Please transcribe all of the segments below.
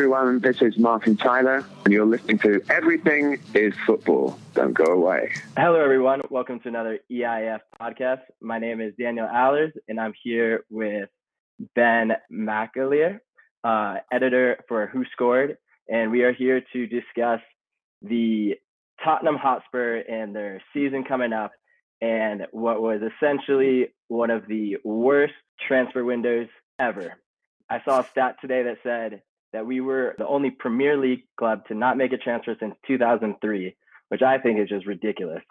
everyone. This is Martin Tyler, and you're listening to Everything is Football. Don't go away. Hello, everyone. Welcome to another EIF podcast. My name is Daniel Allers, and I'm here with Ben McAleer, uh, editor for WhoScored, and we are here to discuss the Tottenham Hotspur and their season coming up and what was essentially one of the worst transfer windows ever. I saw a stat today that said that we were the only Premier League club to not make a transfer since 2003, which I think is just ridiculous.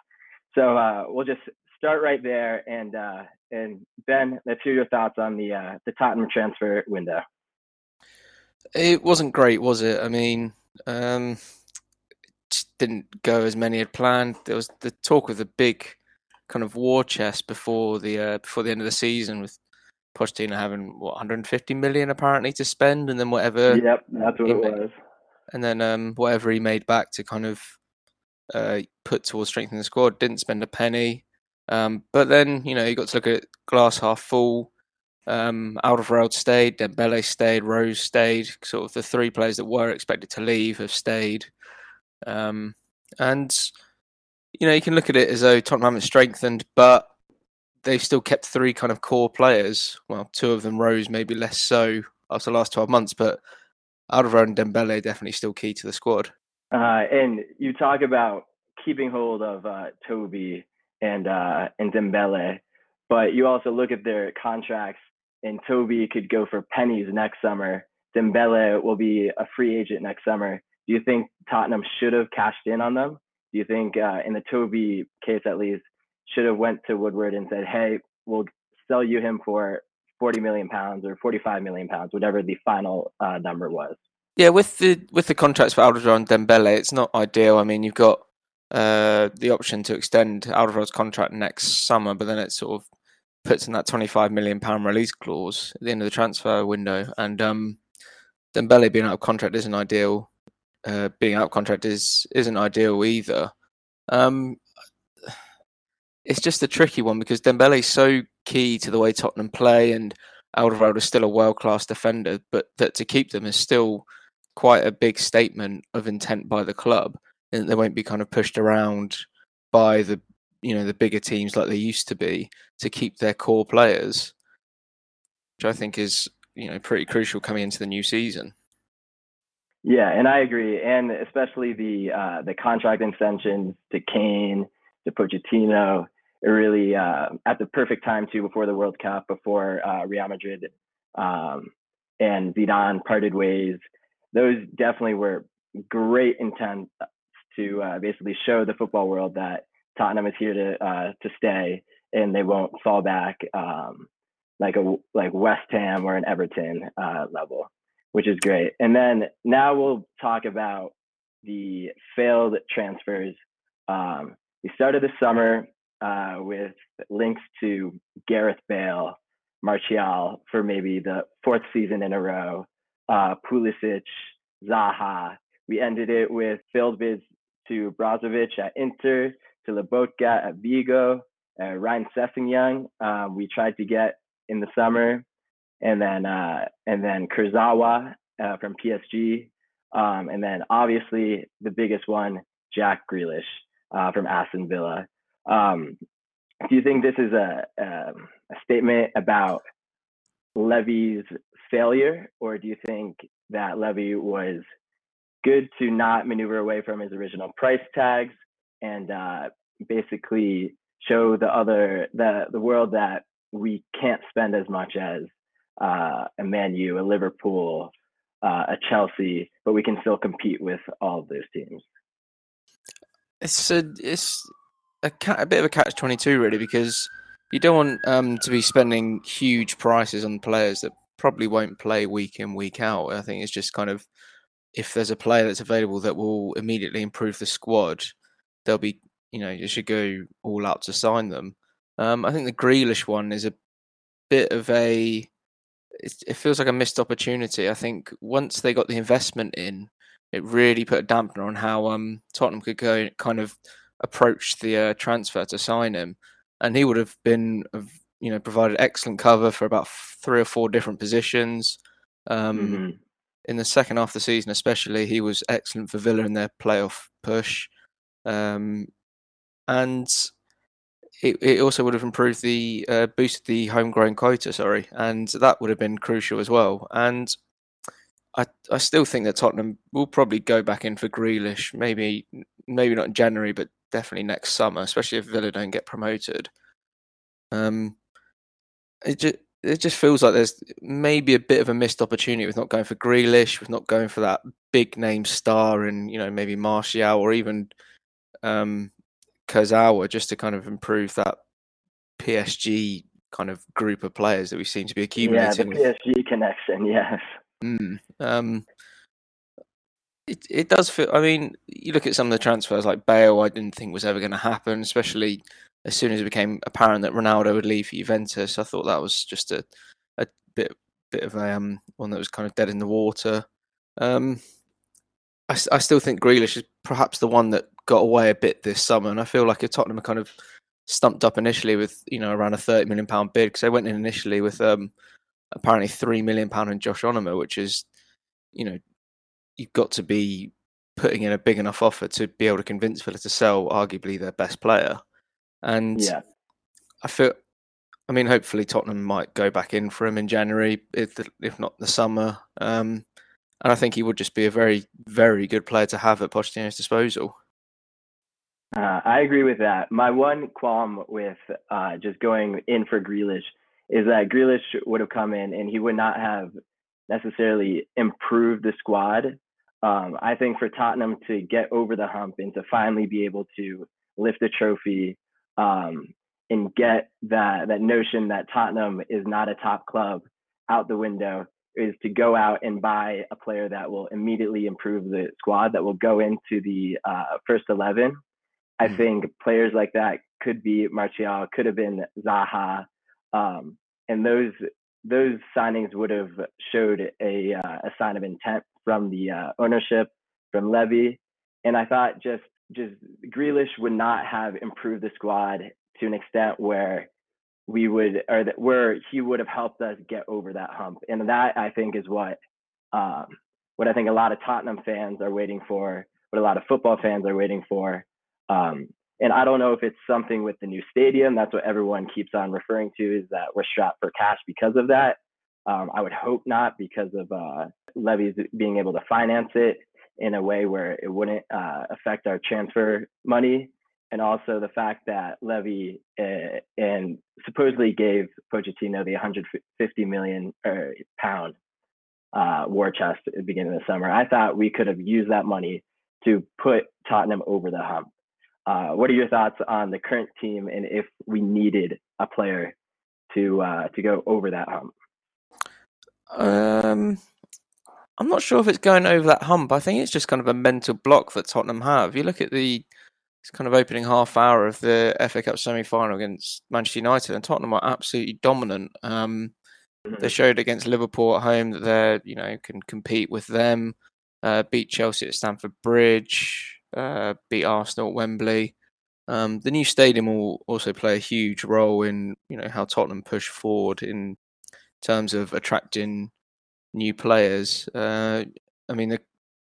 So uh, we'll just start right there, and uh, and Ben, let's hear your thoughts on the uh, the Tottenham transfer window. It wasn't great, was it? I mean, um, didn't go as many had planned. There was the talk of the big kind of war chest before the uh, before the end of the season with Pochettino having what 150 million apparently to spend, and then whatever. Yep, that's what it made, was. And then um, whatever he made back to kind of uh, put towards strengthening the squad. Didn't spend a penny. Um, but then you know you got to look at glass half full. Um, Alderweireld stayed, Dembele stayed, Rose stayed. Sort of the three players that were expected to leave have stayed. Um, and you know you can look at it as though Tottenham haven't strengthened, but they've still kept three kind of core players. Well, two of them Rose, maybe less so after the last 12 months, but Alderweireld and Dembele definitely still key to the squad. Uh, and you talk about keeping hold of uh, Toby and uh, and Dembele, but you also look at their contracts, and Toby could go for pennies next summer. Dembele will be a free agent next summer. Do you think Tottenham should have cashed in on them? Do you think, uh, in the Toby case at least, should have went to Woodward and said, "Hey, we'll sell you him for 40 million pounds or 45 million pounds, whatever the final uh, number was." Yeah, with the with the contracts for Alderweireld and Dembele, it's not ideal. I mean, you've got uh, the option to extend Alderweireld's contract next summer, but then it sort of puts in that 25 million pound release clause at the end of the transfer window, and um, Dembele being out of contract isn't ideal. Uh, being out of contract is isn't ideal either. Um, it's just a tricky one because Dembele is so key to the way Tottenham play, and Alderweireld is still a world class defender, but that to keep them is still quite a big statement of intent by the club, and they won't be kind of pushed around by the you know the bigger teams like they used to be to keep their core players, which I think is you know pretty crucial coming into the new season. Yeah, and I agree, and especially the uh, the contract extensions to Kane to Pochettino. Really uh, at the perfect time too before the World Cup, before uh, Real Madrid um, and Zidane parted ways. Those definitely were great intent to uh, basically show the football world that Tottenham is here to uh, to stay and they won't fall back um, like a like West Ham or an Everton uh, level, which is great. And then now we'll talk about the failed transfers. Um, we started the summer uh, with links to Gareth Bale, Martial for maybe the fourth season in a row, uh, Pulisic, Zaha. We ended it with failed bids to Brozovic at Inter, to Lobotka at Vigo, uh, Ryan Sessegnon. Um, we tried to get in the summer, and then uh, and then Kurzawa uh, from PSG, um, and then obviously the biggest one, Jack Grealish uh, from Aston Villa. Um, do you think this is a, a, a statement about Levy's failure, or do you think that Levy was good to not maneuver away from his original price tags and uh, basically show the other the the world that we can't spend as much as uh, a Man U, a Liverpool, uh, a Chelsea, but we can still compete with all of those teams? It's a it's a, a bit of a catch twenty two really because you don't want um, to be spending huge prices on players that probably won't play week in week out. I think it's just kind of if there's a player that's available that will immediately improve the squad, they'll be you know you should go all out to sign them. Um, I think the Grealish one is a bit of a it feels like a missed opportunity. I think once they got the investment in, it really put a dampener on how um, Tottenham could go kind of approach the uh, transfer to sign him, and he would have been you know provided excellent cover for about three or four different positions. Um, mm-hmm. in the second half of the season, especially, he was excellent for Villa in their playoff push, um, and it, it also would have improved the uh, boosted the homegrown quota. Sorry, and that would have been crucial as well. And I I still think that Tottenham will probably go back in for Grealish, maybe maybe not in January, but definitely next summer, especially if Villa don't get promoted. Um, it just it just feels like there's maybe a bit of a missed opportunity with not going for Grealish, with not going for that big name star, and you know maybe Martial or even um, Kurzawa, just to kind of improve that PSG kind of group of players that we seem to be accumulating. Yeah, the PSG connection, yes. Mm, um, it it does feel. I mean, you look at some of the transfers like Bale. I didn't think was ever going to happen, especially as soon as it became apparent that Ronaldo would leave Juventus. I thought that was just a a bit bit of a um, one that was kind of dead in the water. Um, I, I still think Grealish is perhaps the one that got away a bit this summer, and I feel like Tottenham are kind of stumped up initially with you know around a thirty million pound bid because they went in initially with um, apparently three million pound in Josh Onomah, which is you know you've got to be putting in a big enough offer to be able to convince Villa to sell arguably their best player. And yeah. I feel, I mean, hopefully Tottenham might go back in for him in January, if, if not the summer. Um, and I think he would just be a very, very good player to have at Pochettino's disposal. Uh, I agree with that. My one qualm with uh, just going in for Grealish is that Grealish would have come in and he would not have necessarily improved the squad. Um, I think for Tottenham to get over the hump and to finally be able to lift a trophy um, and get that that notion that Tottenham is not a top club out the window is to go out and buy a player that will immediately improve the squad that will go into the uh, first 11. I mm. think players like that could be Martial, could have been Zaha, um, and those those signings would have showed a uh, a sign of intent from the uh, ownership, from Levy, and I thought just just Grealish would not have improved the squad to an extent where we would or that where he would have helped us get over that hump, and that I think is what um, what I think a lot of Tottenham fans are waiting for, what a lot of football fans are waiting for. Um, and I don't know if it's something with the new stadium. That's what everyone keeps on referring to is that we're strapped for cash because of that. Um, I would hope not because of uh, Levy's being able to finance it in a way where it wouldn't uh, affect our transfer money. And also the fact that Levy uh, and supposedly gave Pochettino the 150 million er, pound uh, war chest at the beginning of the summer. I thought we could have used that money to put Tottenham over the hump. Uh, what are your thoughts on the current team and if we needed a player to uh, to go over that hump? Um, I'm not sure if it's going over that hump. I think it's just kind of a mental block that Tottenham have. You look at the kind of opening half hour of the FA Cup semi final against Manchester United, and Tottenham are absolutely dominant. Um, they mm-hmm. showed against Liverpool at home that they you know can compete with them. Uh, beat Chelsea at Stamford Bridge uh, beat Arsenal at Wembley. Um, the new stadium will also play a huge role in you know how Tottenham push forward in terms of attracting new players. Uh, I mean, the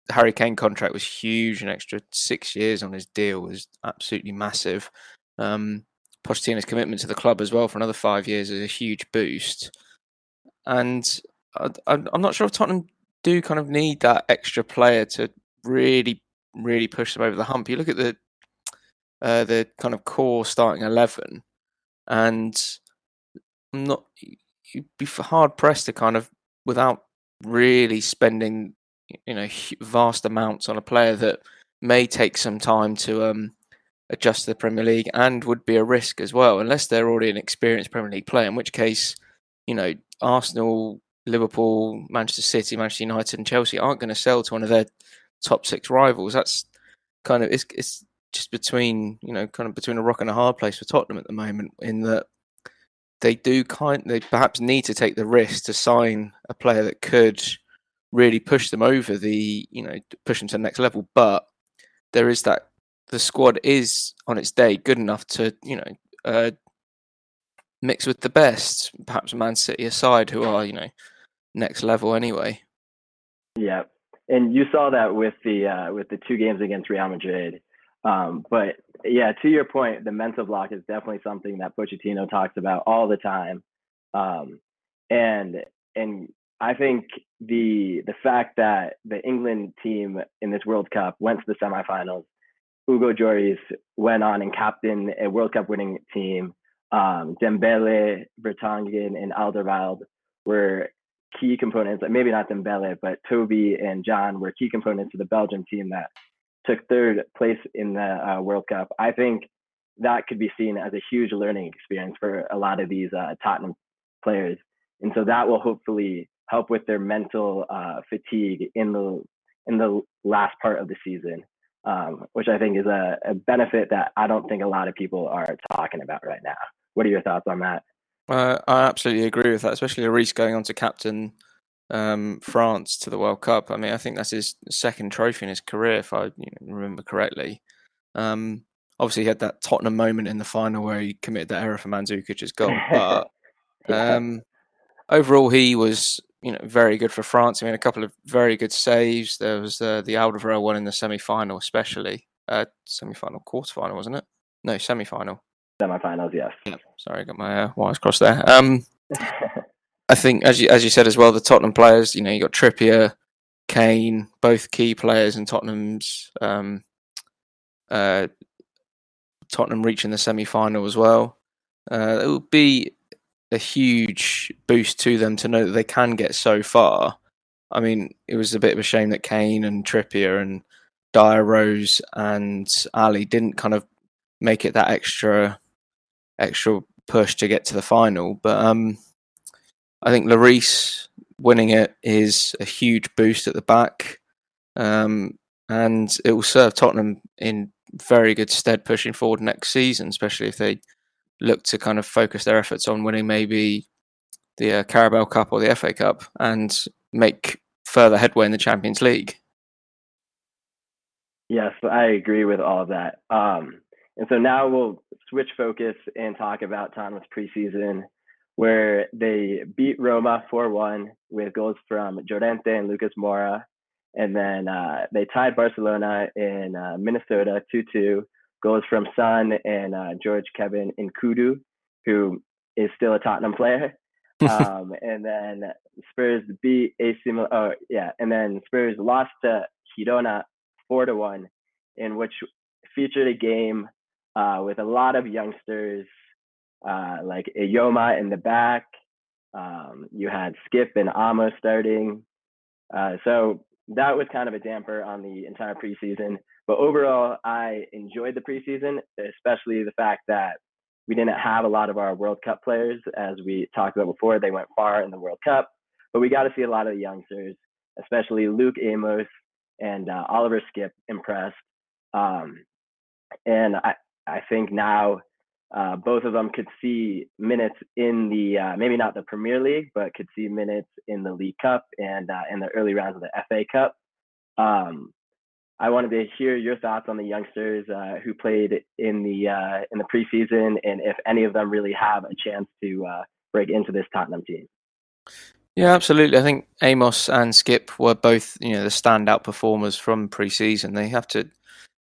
Harry Kane contract was huge. An extra six years on his deal was absolutely massive. Um, Pochettino's commitment to the club as well for another five years is a huge boost. And I, I'm not sure if Tottenham do kind of need that extra player to really really push them over the hump. You look at the uh, the kind of core starting eleven, and I'm not you'd be hard pressed to kind of without really spending you know vast amounts on a player that may take some time to um, adjust to the Premier League and would be a risk as well, unless they're already an experienced Premier League player. In which case, you know, Arsenal, Liverpool, Manchester City, Manchester United, and Chelsea aren't going to sell to one of their top six rivals. That's kind of it's it's just between you know kind of between a rock and a hard place for Tottenham at the moment in that they do kind they perhaps need to take the risk to sign a player that could really push them over the you know push them to the next level but there is that the squad is on its day good enough to you know uh, mix with the best perhaps man city aside who are you know next level anyway Yeah, and you saw that with the uh, with the two games against Real Madrid. Um, but yeah, to your point, the mental block is definitely something that Pochettino talks about all the time. Um, and and I think the the fact that the England team in this World Cup went to the semifinals, Hugo Lloris went on and captained a World Cup winning team. Um, Dembele, Vertonghen, and Alderweireld were key components. Maybe not Dembele, but Toby and John were key components of the Belgium team that took third place in the uh, World Cup. I think that could be seen as a huge learning experience for a lot of these uh, Tottenham players, and so that will hopefully help with their mental uh, fatigue in the in the last part of the season, um, which I think is a, a, benefit that I don't think a lot of people are talking about right now. What are your thoughts on that? Uh, I absolutely agree with that, especially Lloris going on to captain um, France to the World Cup. I mean, I think that's his second trophy in his career, if I you know, remember correctly. Um, obviously, he had that Tottenham moment in the final where he committed that error for Mandzukic's goal, but um, overall, he was you know very good for France. I mean, a couple of very good saves. There was uh, the Alderweireld one in the semi-final, especially uh, semi-final, quarter-final, wasn't it? No, semi-final. Semi-finals, yes. Yeah, sorry, I got my uh, wires crossed there. Um, I think, as you as you said as well, the Tottenham players. You know, you got Trippier, Kane, both key players in Tottenham's. Um, uh, Tottenham reaching the semi-final as well. Uh, it would be a huge boost to them to know that they can get so far. I mean, it was a bit of a shame that Kane and Trippier and Dier Rose and Alli didn't kind of make it that extra extra push to get to the final. But um, I think Lloris winning it is a huge boost at the back, um, and it will serve Tottenham in very good stead pushing forward next season, especially if they look to kind of focus their efforts on winning maybe the uh, Carabao Cup or the FA Cup and make further headway in the Champions League. Yes, I agree with all of that. Um, and so now we'll switch focus and talk about Tottenham's preseason, where they beat Roma 4 1 with goals from Llorente and Lucas Moura. And then uh, they tied Barcelona in uh, Minnesota 2 2 Goals from Son and uh, George Kevin N'Koudou, who is still a Tottenham player. um, and then Spurs beat AC Milan. Oh, yeah. And then Spurs lost to Girona 4 to 1, in which featured a game uh, with a lot of youngsters, uh, like Eyoma in the back. Um, you had Skipp and Amo starting. Uh, so that was kind of a damper on the entire preseason. But overall, I enjoyed the preseason, especially the fact that we didn't have a lot of our World Cup players, as we talked about before. They went far in the World Cup, but we got to see a lot of the youngsters, especially Luke Amos and uh, Oliver Skipp impressed. Um, and I, I think now uh, both of them could see minutes in the uh, maybe not the Premier League, but could see minutes in the League Cup and uh, in the early rounds of the FA Cup. Um, I wanted to hear your thoughts on the youngsters uh, who played in the uh, in the preseason, and if any of them really have a chance to uh, break into this Tottenham team. Yeah, absolutely. I think Amos and Skipp were both, you know, the standout performers from preseason. They have to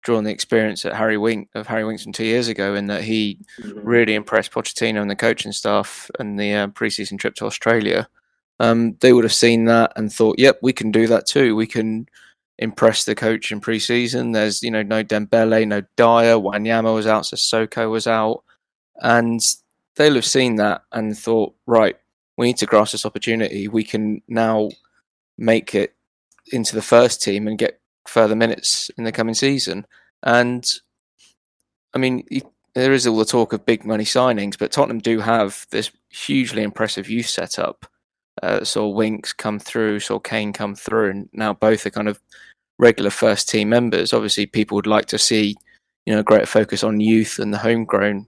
draw on the experience at Harry Wink of Harry Winks from two years ago, in that he really impressed Pochettino and the coaching staff and the uh, preseason trip to Australia. Um, they would have seen that and thought, "Yep, we can do that too. We can." impress the coach in preseason. There's, you know, no Dembele, no Dier, Wanyama was out, Sissoko was out. And they'll have seen that and thought, right, we need to grasp this opportunity. We can now make it into the first team and get further minutes in the coming season. And I mean, there is all the talk of big money signings, but Tottenham do have this hugely impressive youth setup. Uh, saw Winks come through, saw Kane come through, and now both are kind of regular first team members. Obviously, people would like to see you know a greater focus on youth and the homegrown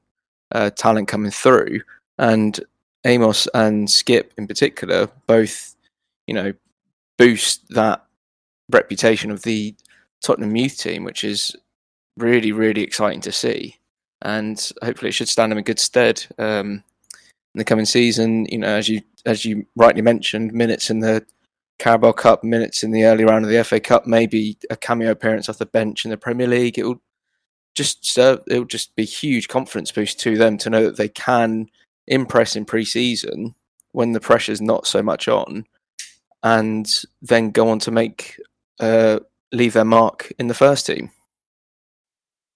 uh, talent coming through. And Amos and Skipp in particular both you know boost that reputation of the Tottenham youth team, which is really really exciting to see. And hopefully, it should stand them in good stead um, in the coming season. You know, as you as you rightly mentioned, minutes in the Carabao Cup minutes in the early round of the FA Cup, maybe a cameo appearance off the bench in the Premier League. It will just serve, it will just be huge confidence boost to them to know that they can impress in pre-season when the pressure's not so much on, and then go on to make uh, leave their mark in the first team.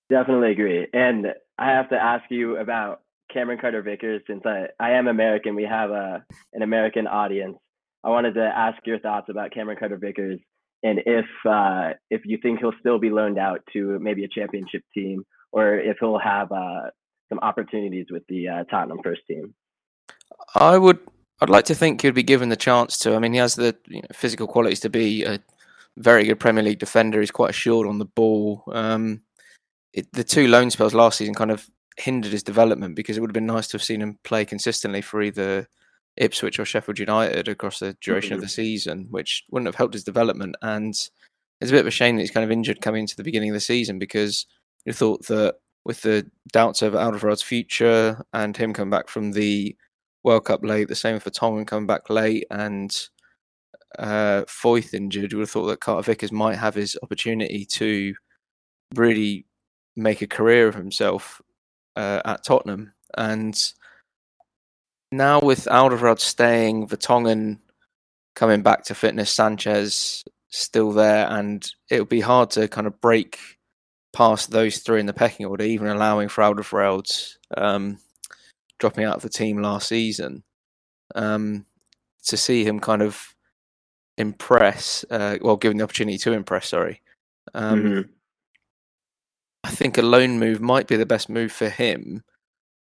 Definitely agree, and I have to ask you about Cameron Carter Vickers since I, I am American. We have a an American audience. I wanted to ask your thoughts about Cameron Carter Vickers and if uh, if you think he'll still be loaned out to maybe a championship team or if he'll have uh, some opportunities with the uh, Tottenham first team. I would. I'd like to think he'd be given the chance to. I mean, he has the you know, physical qualities to be a very good Premier League defender. He's quite assured on the ball. Um, it, the two loan spells last season kind of hindered his development because it would have been nice to have seen him play consistently for either Ipswich or Sheffield United across the duration mm-hmm. of the season, which wouldn't have helped his development. And it's a bit of a shame that he's kind of injured coming into the beginning of the season because you thought that with the doubts over Alderweireld's future and him coming back from the World Cup late, the same for Tongan coming back late, and uh, Foyth injured, you would have thought that Carter Vickers might have his opportunity to really make a career of himself uh, at Tottenham. And now with Alderweireld staying, Vertonghen coming back to fitness, Sanchez still there, and it'll be hard to kind of break past those three in the pecking order, even allowing for Alderweireld um, dropping out of the team last season. Um, to see him kind of impress, uh, well, given the opportunity to impress, sorry. Um, mm-hmm. I think a loan move might be the best move for him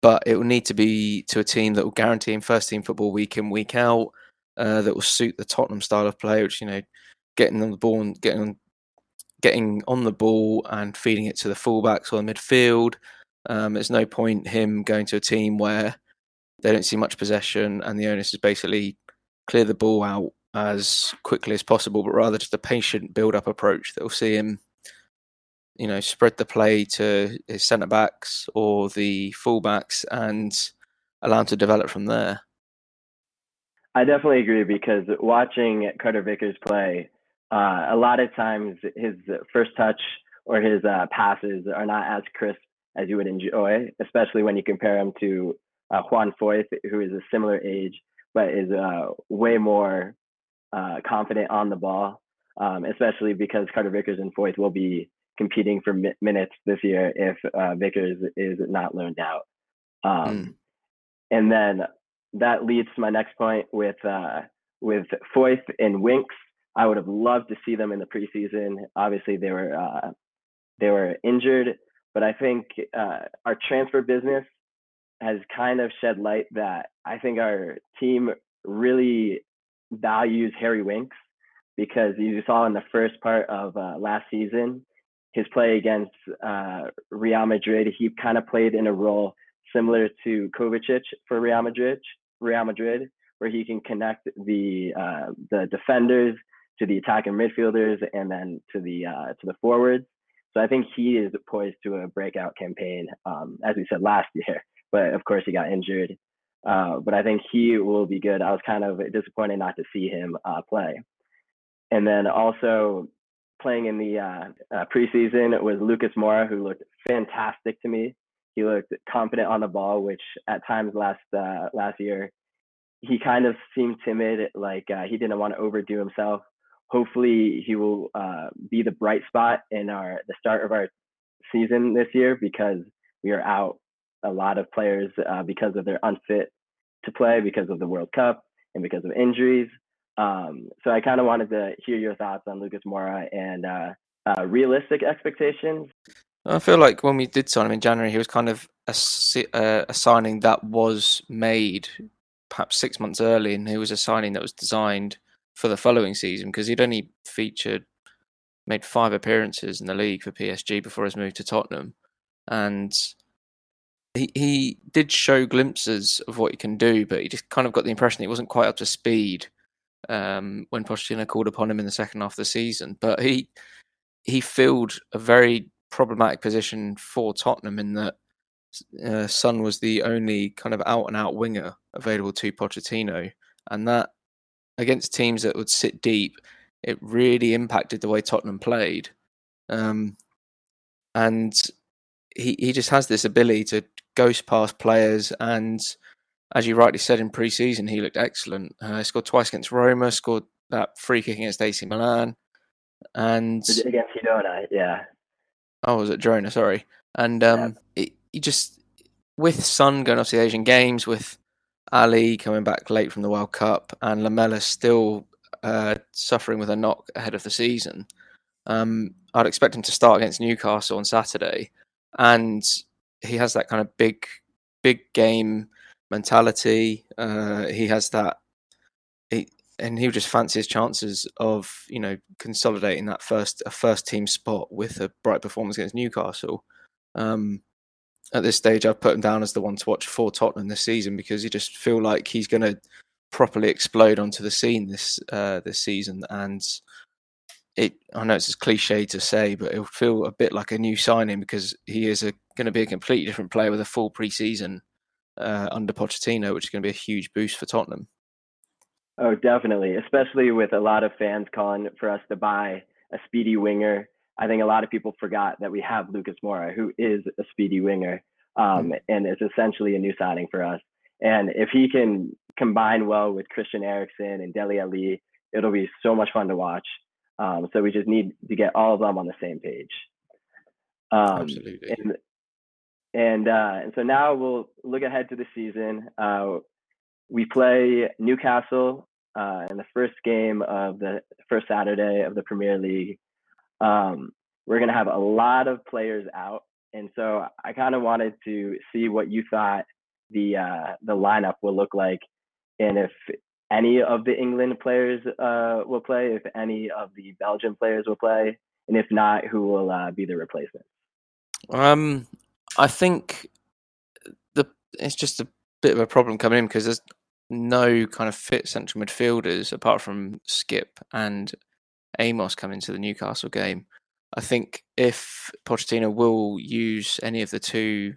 but it will need to be to a team that will guarantee him first team football week in week out. Uh, that will suit the Tottenham style of play, which you know, getting on the ball and getting on, getting on the ball and feeding it to the fullbacks or the midfield. Um, there's no point him going to a team where they don't see much possession and the onus is basically clear the ball out as quickly as possible, but rather just a patient build-up approach that will see him you know, spread the play to his centre backs or the fullbacks and allow him to develop from there. I definitely agree because watching Carter Vickers play, uh, a lot of times his first touch or his uh, passes are not as crisp as you would enjoy, especially when you compare him to uh, Juan Foyth, who is a similar age but is uh, way more uh, confident on the ball. Um, especially because Carter Vickers and Foyth will be competing for mi- minutes this year if uh, Vickers is not loaned out. Um, mm. And then that leads to my next point with uh, with Foyth and Winks. I would have loved to see them in the preseason. Obviously, they were uh, they were injured, but I think uh, our transfer business has kind of shed light that I think our team really values Harry Winks because you saw in the first part of uh, last season his play against uh, Real Madrid, he kind of played in a role similar to Kovacic for Real Madrid, Real Madrid, where he can connect the uh, the defenders to the attacking midfielders and then to the uh, to the forwards. So I think he is poised to a breakout campaign, um, as we said last year. But of course, he got injured. Uh, but I think he will be good. I was kind of disappointed not to see him uh, play. And then also playing in the uh, uh, preseason was Lucas Moura, who looked fantastic to me. He looked confident on the ball, which at times last uh, last year he kind of seemed timid, like he didn't want to overdo himself. Hopefully, he will be the bright spot in our the start of our season this year because we are out a lot of players uh, because of their unfit to play because of the World Cup and because of injuries. Um, so I kind of wanted to hear your thoughts on Lucas Moura and uh, uh, realistic expectations. I feel like when we did sign him in January, he was kind of a, uh, a signing that was made perhaps six months early, and he was a signing that was designed for the following season because he'd only featured, made five appearances in the league for PSG before his move to Tottenham, and he he did show glimpses of what he can do, but he just kind of got the impression he wasn't quite up to speed um, when Pochettino called upon him in the second half of the season. But he he filled a very problematic position for Tottenham in that uh, Son was the only kind of out and out winger available to Pochettino, and that against teams that would sit deep, it really impacted the way Tottenham played. Um, and he he just has this ability to ghost past players and as you rightly said in pre-season he looked excellent. Uh, he scored twice against Roma scored that free kick against AC Milan and against Girona yeah. Oh was it Girona? Sorry. And um yeah. he just with Son going off to the Asian Games with Alli coming back late from the World Cup and Lamela still uh, suffering with a knock ahead of the season um, I'd expect him to start against Newcastle on Saturday and he has that kind of big, big game mentality. Uh, he has that, he, and he just fancy his chances of you know consolidating that first a first team spot with a bright performance against Newcastle. Um, at this stage, I've put him down as the one to watch for Tottenham this season because you just feel like he's going to properly explode onto the scene this uh, this season, and it I know it's a cliche to say, but it'll feel a bit like a new signing because he is going to be a completely different player with a full preseason uh, under Pochettino, which is going to be a huge boost for Tottenham. Oh, definitely, especially with a lot of fans calling for us to buy a speedy winger. I think a lot of people forgot that we have Lucas Moura, who is a speedy winger, um, mm. and is essentially a new signing for us. And if he can combine well with Christian Eriksen and Dele Alli, it'll be so much fun to watch. Um, so we just need to get all of them on the same page. Um, Absolutely. And and, uh, and so now we'll look ahead to the season. Uh, we play Newcastle uh, in the first game of the first Saturday of the Premier League. Um, we're going to have a lot of players out, and so I kind of wanted to see what you thought the uh, the lineup will look like, and if any of the England players uh, will play, if any of the Belgian players will play, and if not, who will uh, be the replacement? Um, I think the it's just a bit of a problem coming in because there's no kind of fit central midfielders apart from Skipp and Amos coming to the Newcastle game. I think if Pochettino will use any of the two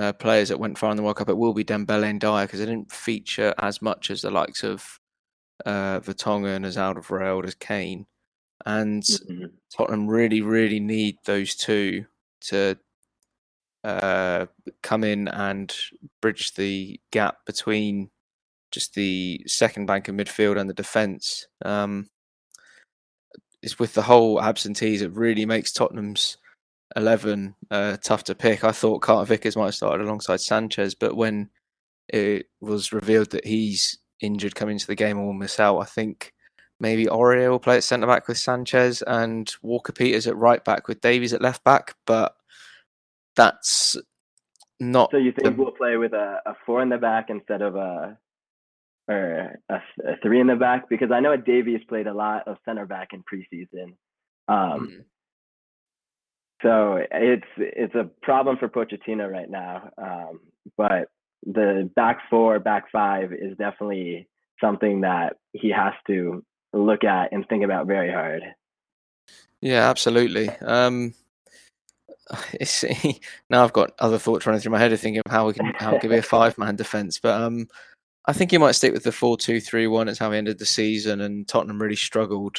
uh, players that went far in the World Cup, it will be Dembele and Dier because they didn't feature as much as the likes of uh, Vertonghen, as Alderweireld, as Kane. And mm-hmm. Tottenham really, really need those two to uh, come in and bridge the gap between just the second bank of midfield and the defence. Um, it's with the whole absentees, it really makes Tottenham's 11 uh, tough to pick. I thought Carter Vickers might have started alongside Sanchez, but when it was revealed that he's injured coming into the game and will miss out, I think maybe Aurier will play at centre back with Sanchez and Walker Peters at right back with Davies at left back. But that's not. So you think the... we'll play with a, a, four in the back instead of a or a, a, three in the back? Because I know Davies played a lot of center back in preseason. Um, mm. So it's it's a problem for Pochettino right now. Um, but the back four, back five is definitely something that he has to look at and think about very hard. Yeah, absolutely. Um, it's now I've got other thoughts running through my head of thinking of how we can how it could be a five man defense, but um, I think he might stick with the four two three one. It's how he ended the season, and Tottenham really struggled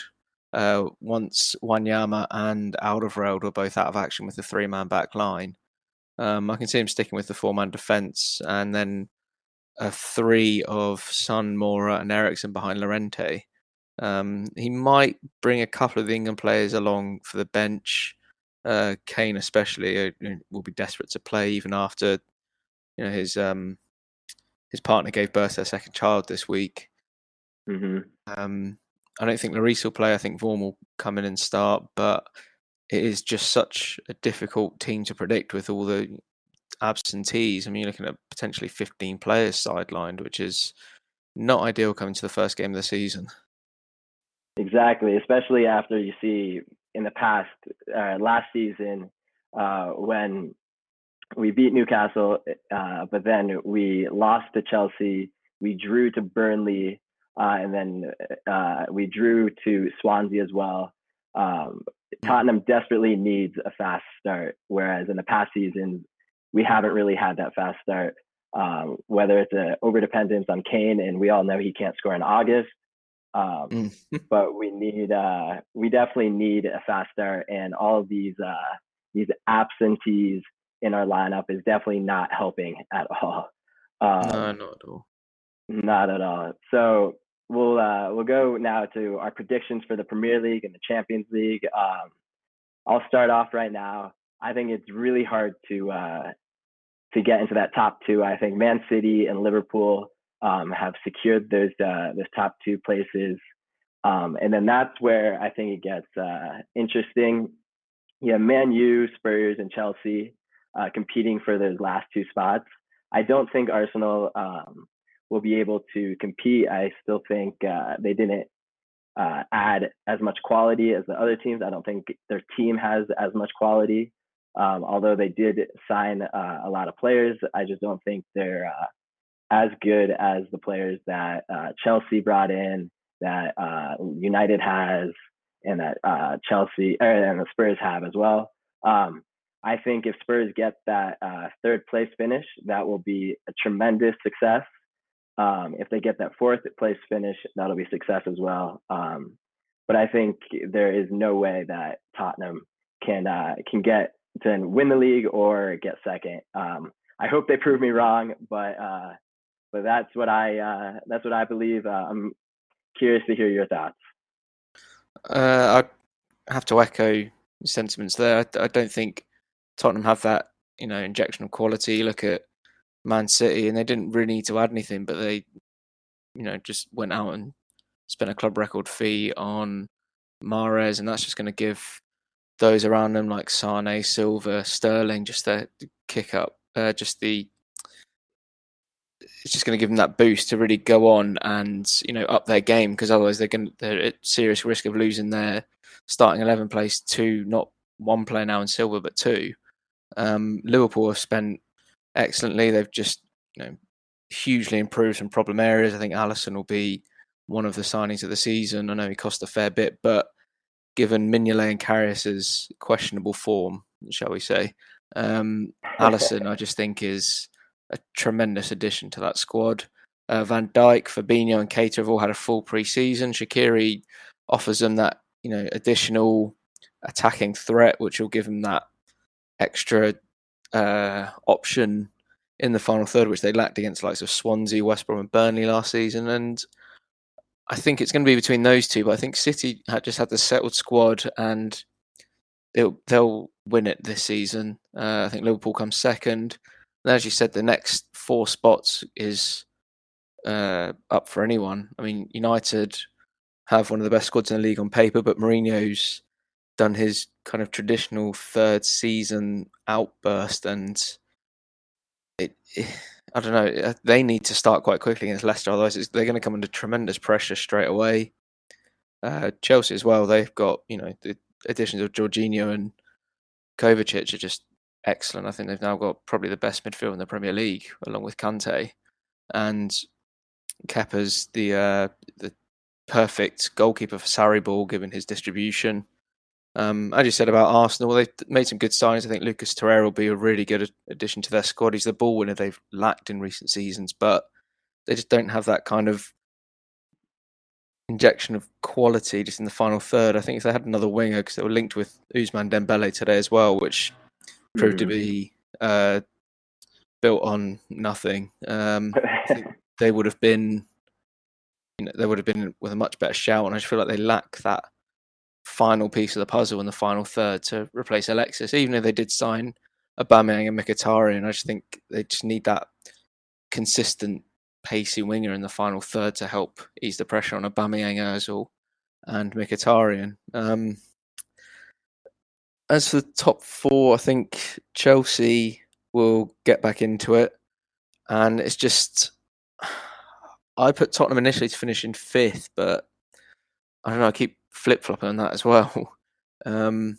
uh, once Wanyama and Alderweireld were both out of action with the three man back line. Um, I can see him sticking with the four man defence and then a three of Son, Moura, and Eriksen behind Llorente. Um, he might bring a couple of the England players along for the bench. Uh, Kane, especially, uh, will be desperate to play even after you know his um, his partner gave birth to their second child this week. Mm-hmm. Um, I don't think Lloris will play. I think Vorm will come in and start, but it is just such a difficult team to predict with all the absentees. I mean, you're looking at potentially 15 players sidelined, which is not ideal coming to the first game of the season. Exactly, especially after you see in the past, uh, last season, uh, when we beat Newcastle, uh, but then we lost to Chelsea, we drew to Burnley, uh, and then uh, we drew to Swansea as well. Um, hmm. Tottenham desperately needs a fast start, whereas in the past seasons we haven't really had that fast start. um, whether it's an overdependence on Kane, and we all know he can't score in August. Um, mm. but we need, uh, we definitely need a fast start, and all of these uh, these absentees in our lineup is definitely not helping at all. Um, no, not at all. Not at all. So we'll uh, we'll go now to our predictions for the Premier League and the Champions League. Um, I'll start off right now. I think it's really hard to uh, to get into that top two. I think Man City and Liverpool um, have secured those uh, those top two places, um, and then that's where I think it gets uh, interesting. Yeah, Man U, Spurs, and Chelsea uh, competing for those last two spots. I don't think Arsenal um, will be able to compete. I still think uh, they didn't uh, add as much quality as the other teams. I don't think their team has as much quality. Um, although they did sign uh, a lot of players, I just don't think they're uh, as good as the players that uh, Chelsea brought in, that uh, United has, and that uh, Chelsea and the Spurs have as well. Um, I think if Spurs get that third place finish, that will be a tremendous success. Um, if they get that fourth place finish, that'll be success as well. Um, but I think there is no way that Tottenham can uh, can get to win the league or get second. Um, I hope they prove me wrong, but uh, but that's what I uh, that's what I believe. Uh, I'm curious to hear your thoughts. Uh, I have to echo sentiments there. I, I, don't think Tottenham have that you know injection of quality. Look at Man City, and they didn't really need to add anything, but they you know just went out and spent a club record fee on Mahrez, and that's just going to give those around them like Sane, Silva, Sterling, just the kick up, uh, just the it's just going to give them that boost to really go on and you know up their game because otherwise they're going to, they're at serious risk of losing their starting eleven place to not one player now in silver but two. Um, Liverpool have spent excellently. They've just you know hugely improved some problem areas. I think Alisson will be one of the signings of the season. I know he cost a fair bit, but given Mignolet and Karius's questionable form, shall we say, um, Alisson, I just think is a tremendous addition to that squad. Uh, Van Dijk, Fabinho, and Keita have all had a full pre-season. Shaqiri offers them that you know additional attacking threat, which will give them that extra uh, option in the final third, which they lacked against likes of Swansea, West Brom, and Burnley last season. And I think it's going to be between those two. But I think City had just had the settled squad, and they'll they'll win it this season. Uh, I think Liverpool comes second. And as you said, the next four spots is uh, up for anyone. I mean, United have one of the best squads in the league on paper, but Mourinho's done his kind of traditional third season outburst, and it, it I don't know. Uh, they need to start quite quickly against Leicester, otherwise they're going to come under tremendous pressure straight away. Uh, Chelsea as well. They've got you know the additions of Jorginho and Kovacic are just excellent. I think they've now got probably the best midfield in the Premier League, along with Kante, and Kepa's the uh, the perfect goalkeeper for Sarri ball, given his distribution. Um, as you said about Arsenal, they've made some good signings. I think Lucas Torreira will be a really good addition to their squad. He's the ball winner they've lacked in recent seasons, but they just don't have that kind of injection of quality just in the final third. I think if they had another winger, because they were linked with Ousmane Dembele today as well, which proved mm. to be uh, built on nothing. Um, they would have been, you know, they would have been with a much better shout, and I just feel like they lack that final piece of the puzzle in the final third to replace Alexis. Even if they did sign Aubameyang and Mkhitaryan, I just think they just need that consistent, pacey winger in the final third to help ease the pressure on Aubameyang, Özil, and Mkhitaryan. Um, as for the top four, I think Chelsea will get back into it, and it's just I put Tottenham initially to finish in fifth, but I don't know. I keep flip flopping on that as well. Um,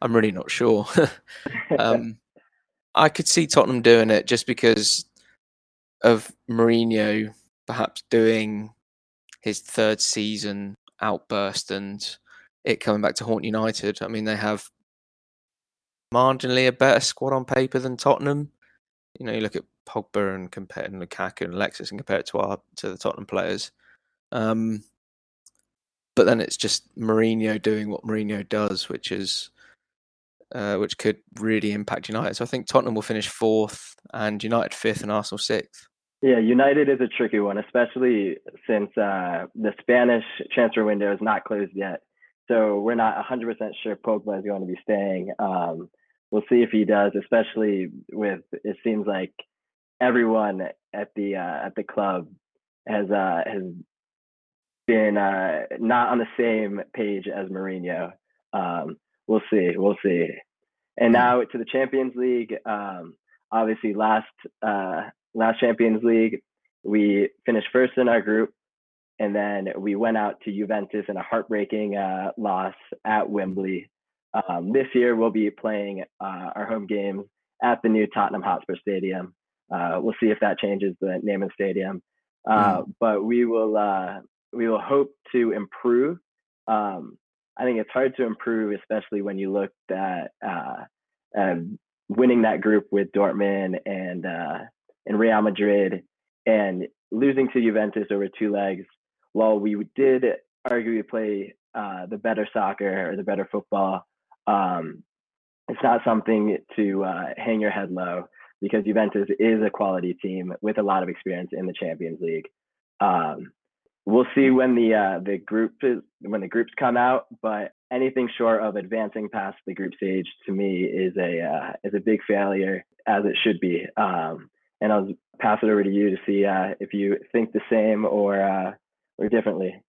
I'm really not sure. um, I could see Tottenham doing it just because of Mourinho perhaps doing his third season outburst and it coming back to haunt United. I mean, they have marginally a better squad on paper than Tottenham. You know, you look at Pogba and compare and Lukaku and Alexis and compare it to our to the Tottenham players. Um, but then it's just Mourinho doing what Mourinho does, which is uh, which could really impact United. So I think Tottenham will finish fourth and United fifth and Arsenal sixth. Yeah, United is a tricky one, especially since uh, the Spanish transfer window is not closed yet. So we're not 100% sure Pogba is going to be staying. Um, we'll see if he does, especially with it seems like everyone at the uh, at the club has uh, has been uh, not on the same page as Mourinho. Um, we'll see, we'll see. And now to the Champions League. Um, obviously, last uh, last Champions League, we finished first in our group, and then we went out to Juventus in a heartbreaking uh, loss at Wembley. Um, this year, we'll be playing uh, our home games at the new Tottenham Hotspur Stadium. Uh, we'll see if that changes the name of the stadium, mm. but we will uh, we will hope to improve. Um, I think it's hard to improve, especially when you look at uh, winning that group with Dortmund and and Real Madrid and losing to Juventus over two legs. While we did arguably play uh, the better soccer or the better football, um, it's not something to uh, hang your head low because Juventus is a quality team with a lot of experience in the Champions League. Um, we'll see when the uh, the group is, when the groups come out, but anything short of advancing past the group stage to me is a uh, is a big failure as it should be. Um, and I'll pass it over to you to see uh, if you think the same or uh, or differently.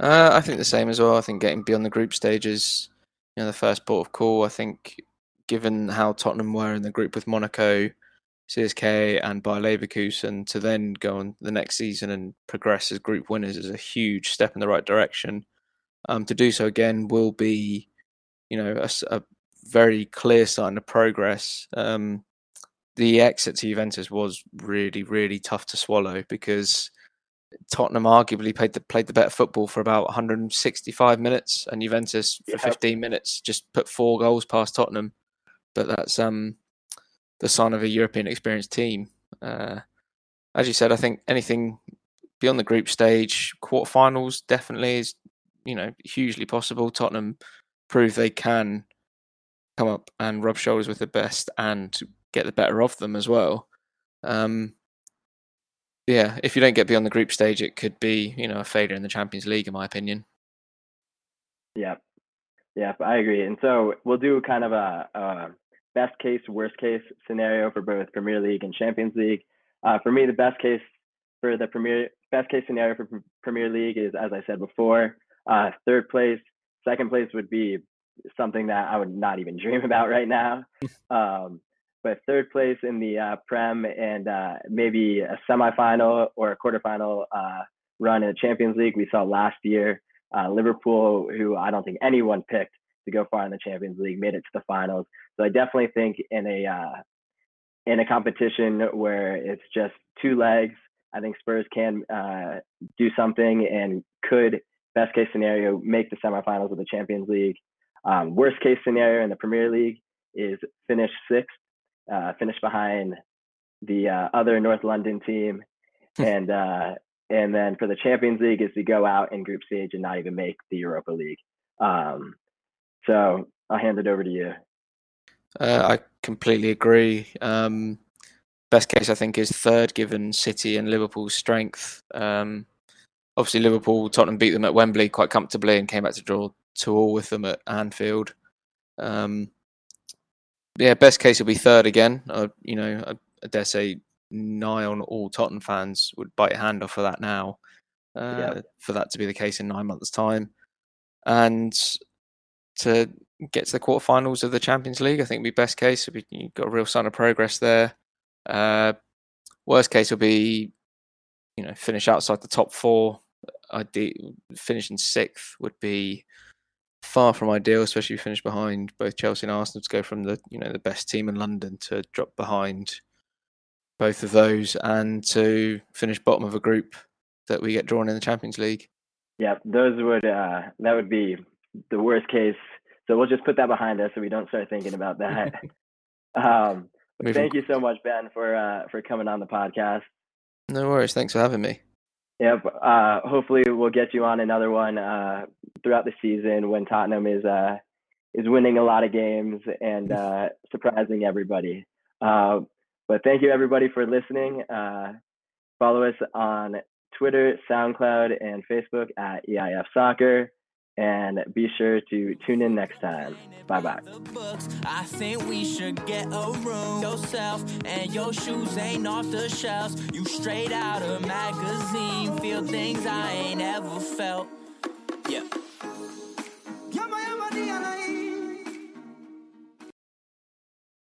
Uh, I think the same as well. I think getting beyond the group stages, you know, the first port of call. I think given how Tottenham were in the group with Monaco, CSKA, and Bayer Leverkusen, to then go on the next season and progress as group winners is a huge step in the right direction. Um, to do so again will be, you know, a, a very clear sign of progress. Um, the exit to Juventus was really, really tough to swallow because Tottenham arguably played the played the better football for about 165 minutes, and Juventus for 15 minutes just put four goals past Tottenham. But that's um the sign of a European experienced team. Uh, as you said, I think anything beyond the group stage, quarterfinals definitely is you know hugely possible. Tottenham prove they can come up and rub shoulders with the best and get the better of them as well. Um, yeah, if you don't get beyond the group stage, it could be you know a failure in the Champions League, in my opinion. Yeah, yeah, I agree. And so we'll do kind of a, a best case, worst case scenario for both Premier League and Champions League. Uh, for me, the best case for the Premier best case scenario for Premier League is, as I said before, uh, third place. Second place would be something that I would not even dream about right now. Um, but third place in the uh, Prem and uh, maybe a semifinal or a quarterfinal uh, run in the Champions League. We saw last year uh, Liverpool, who I don't think anyone picked to go far in the Champions League, made it to the finals. So I definitely think in a uh, in a competition where it's just two legs, I think Spurs can uh, do something and could best case scenario make the semifinals of the Champions League. Um, worst case scenario in the Premier League is finish sixth uh, finish behind the uh, other North London team, hmm. and uh, and then for the Champions League is to go out in group stage and not even make the Europa League. Um, so I'll hand it over to you. Uh, I completely agree. Um, best case, I think, is third, given City and Liverpool's strength. Um, obviously, Liverpool, Tottenham beat them at Wembley quite comfortably and came back to draw two all with them at Anfield. Um, yeah, best case will be third again. Uh, you know, I, I, dare say nigh on all Tottenham fans would bite a hand off for that now. Uh, yeah. For that to be the case in nine months' time, and to get to the quarterfinals of the Champions League, I think would be best case. Be, you've got a real sign of progress there. Uh, worst case will be, you know, finish outside the top four. I finishing sixth would be far from ideal, especially if you finish behind both Chelsea and Arsenal to go from the you know the best team in London to drop behind both of those and to finish bottom of a group that we get drawn in the Champions League. Yeah, those would uh, that would be the worst case So we'll just put that behind us so we don't start thinking about that. um, thank you so much, Ben, for uh, for coming on the podcast. No worries. Thanks for having me. Yep. Uh, hopefully, we'll get you on another one uh, throughout the season when Tottenham is uh, is winning a lot of games and uh, surprising everybody. Uh, but thank you, everybody, for listening. Uh, follow us on Twitter, SoundCloud, and Facebook at EIF Soccer and be sure to tune in next time. Bye bye. I think we should get a room yourself, and your shoes ain't off the shelves. You straight out of magazine, feel things I ain't ever felt. Yeah.